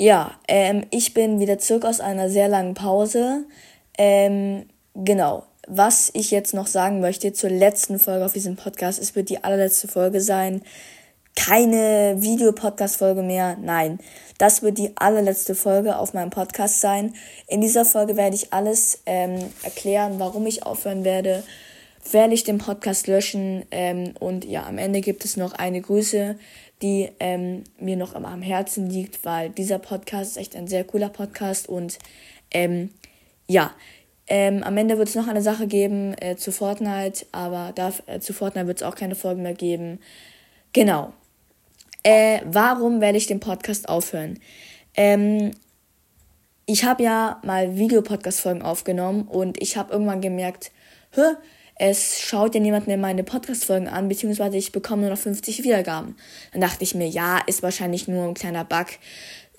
Ja, ähm, ich bin wieder zurück aus einer sehr langen Pause. Ähm, genau. Was ich jetzt noch sagen möchte zur letzten Folge auf diesem Podcast, es wird die allerletzte Folge sein. Keine Videopodcast-Folge mehr. Nein, das wird die allerletzte Folge auf meinem Podcast sein. In dieser Folge werde ich alles ähm, erklären, warum ich aufhören werde, werde ich den Podcast löschen ähm, und ja, am Ende gibt es noch eine Grüße, die ähm, mir noch am Herzen liegt, weil dieser Podcast ist echt ein sehr cooler Podcast und ähm, ja, ähm, am Ende wird es noch eine Sache geben äh, zu Fortnite, aber darf, äh, zu Fortnite wird es auch keine Folgen mehr geben. Genau. Äh, warum werde ich den Podcast aufhören? Ähm, ich habe ja mal Videopodcast-Folgen aufgenommen und ich habe irgendwann gemerkt, hä, es schaut ja niemand mehr meine Podcast-Folgen an, beziehungsweise ich bekomme nur noch 50 Wiedergaben. Dann dachte ich mir, ja, ist wahrscheinlich nur ein kleiner Bug.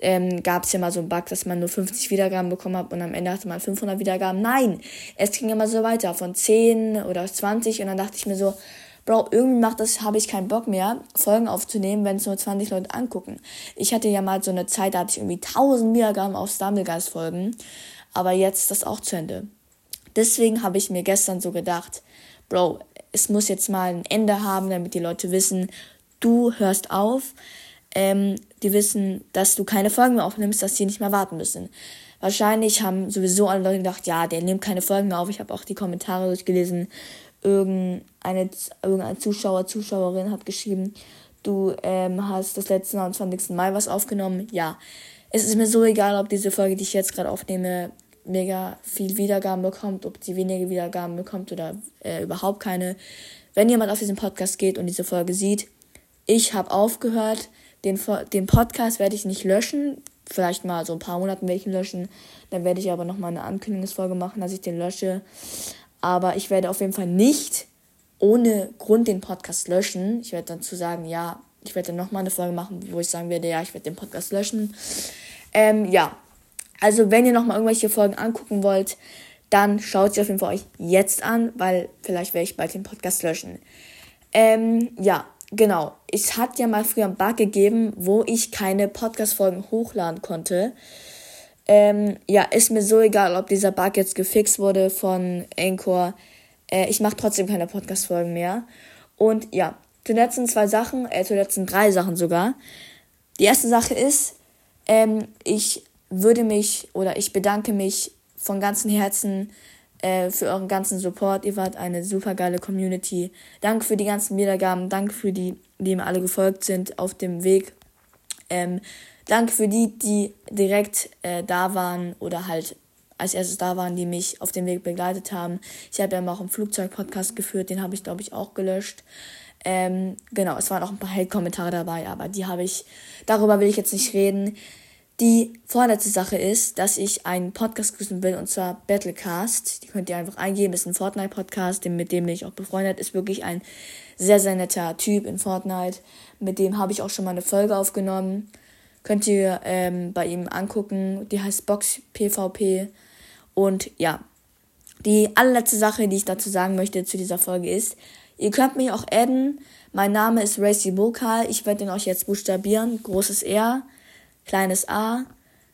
Ähm, gab es ja mal so einen Bug, dass man nur 50 Wiedergaben bekommen hat und am Ende hatte man 500 Wiedergaben. Nein, es ging immer so weiter, von 10 oder 20 und dann dachte ich mir so, Bro, irgendwie macht das, habe ich keinen Bock mehr, Folgen aufzunehmen, wenn es nur 20 Leute angucken. Ich hatte ja mal so eine Zeit, da hatte ich irgendwie 1000 Wiedergaben auf Stumblegeist-Folgen, aber jetzt ist das auch zu Ende. Deswegen habe ich mir gestern so gedacht, Bro, es muss jetzt mal ein Ende haben, damit die Leute wissen, du hörst auf. Ähm, die wissen, dass du keine Folgen mehr aufnimmst, dass sie nicht mehr warten müssen. Wahrscheinlich haben sowieso alle Leute gedacht, ja, der nimmt keine Folgen mehr auf. Ich habe auch die Kommentare durchgelesen. Irgendeine, irgendein Zuschauer, Zuschauerin hat geschrieben, du ähm, hast das letzte Mal am 20. Mai was aufgenommen. Ja, es ist mir so egal, ob diese Folge, die ich jetzt gerade aufnehme, mega viel Wiedergaben bekommt, ob sie wenige Wiedergaben bekommt oder äh, überhaupt keine. Wenn jemand auf diesen Podcast geht und diese Folge sieht, ich habe aufgehört, den, den Podcast werde ich nicht löschen. Vielleicht mal so ein paar Monaten werde ich ihn löschen. Dann werde ich aber nochmal eine Ankündigungsfolge machen, dass ich den lösche. Aber ich werde auf jeden Fall nicht ohne Grund den Podcast löschen. Ich werde dann zu sagen, ja, ich werde dann nochmal eine Folge machen, wo ich sagen werde, ja, ich werde den Podcast löschen. Ähm, ja, also, wenn ihr nochmal irgendwelche Folgen angucken wollt, dann schaut sie auf jeden Fall euch jetzt an, weil vielleicht werde ich bald den Podcast löschen. Ähm, ja, genau. Es hat ja mal früher einen Bug gegeben, wo ich keine Podcast-Folgen hochladen konnte. Ähm, ja, ist mir so egal, ob dieser Bug jetzt gefixt wurde von Anchor. Äh, ich mache trotzdem keine Podcast-Folgen mehr. Und ja, zu den letzten zwei Sachen, äh, zu den letzten drei Sachen sogar. Die erste Sache ist, ähm, ich würde mich oder ich bedanke mich von ganzem Herzen äh, für euren ganzen Support. Ihr wart eine super geile Community. Danke für die ganzen Wiedergaben. Danke für die, die mir alle gefolgt sind auf dem Weg. Ähm, danke für die, die direkt äh, da waren oder halt als erstes da waren, die mich auf dem Weg begleitet haben. Ich habe ja auch einen Flugzeug-Podcast geführt, den habe ich, glaube ich, auch gelöscht. Ähm, genau, es waren auch ein paar Hate-Kommentare dabei, aber die habe ich, darüber will ich jetzt nicht reden. Die vorletzte Sache ist, dass ich einen Podcast grüßen will, und zwar Battlecast. Die könnt ihr einfach eingeben, ist ein Fortnite-Podcast, mit dem bin ich auch befreundet. Ist wirklich ein sehr, sehr netter Typ in Fortnite. Mit dem habe ich auch schon mal eine Folge aufgenommen. Könnt ihr ähm, bei ihm angucken. Die heißt Box PvP. Und ja, die allerletzte Sache, die ich dazu sagen möchte zu dieser Folge ist, ihr könnt mich auch adden. Mein Name ist Racy Bokal. Ich werde den euch jetzt buchstabieren. Großes R kleines a,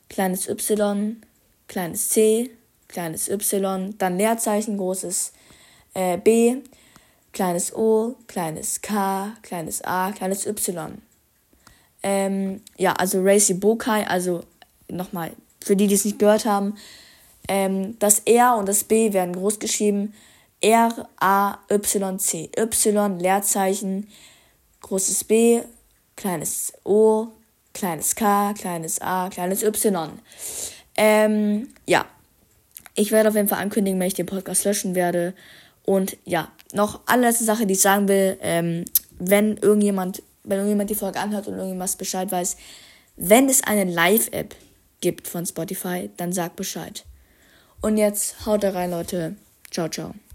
kleines y, kleines c, kleines y, dann Leerzeichen, großes äh, b, kleines o, kleines k, kleines a, kleines y. Ähm, ja, also Racy Bokai, also nochmal, für die, die es nicht gehört haben, ähm, das R und das B werden groß geschrieben. R, A, Y, C. Y, Leerzeichen, großes B, kleines O, kleines k, kleines a, kleines y. Ähm, ja. Ich werde auf jeden Fall ankündigen, wenn ich den Podcast löschen werde. Und ja, noch allerletzte Sache, die ich sagen will, ähm, wenn irgendjemand, wenn irgendjemand die Folge anhört und irgendwas Bescheid weiß, wenn es eine Live-App gibt von Spotify, dann sag Bescheid. Und jetzt haut rein, Leute. Ciao, ciao.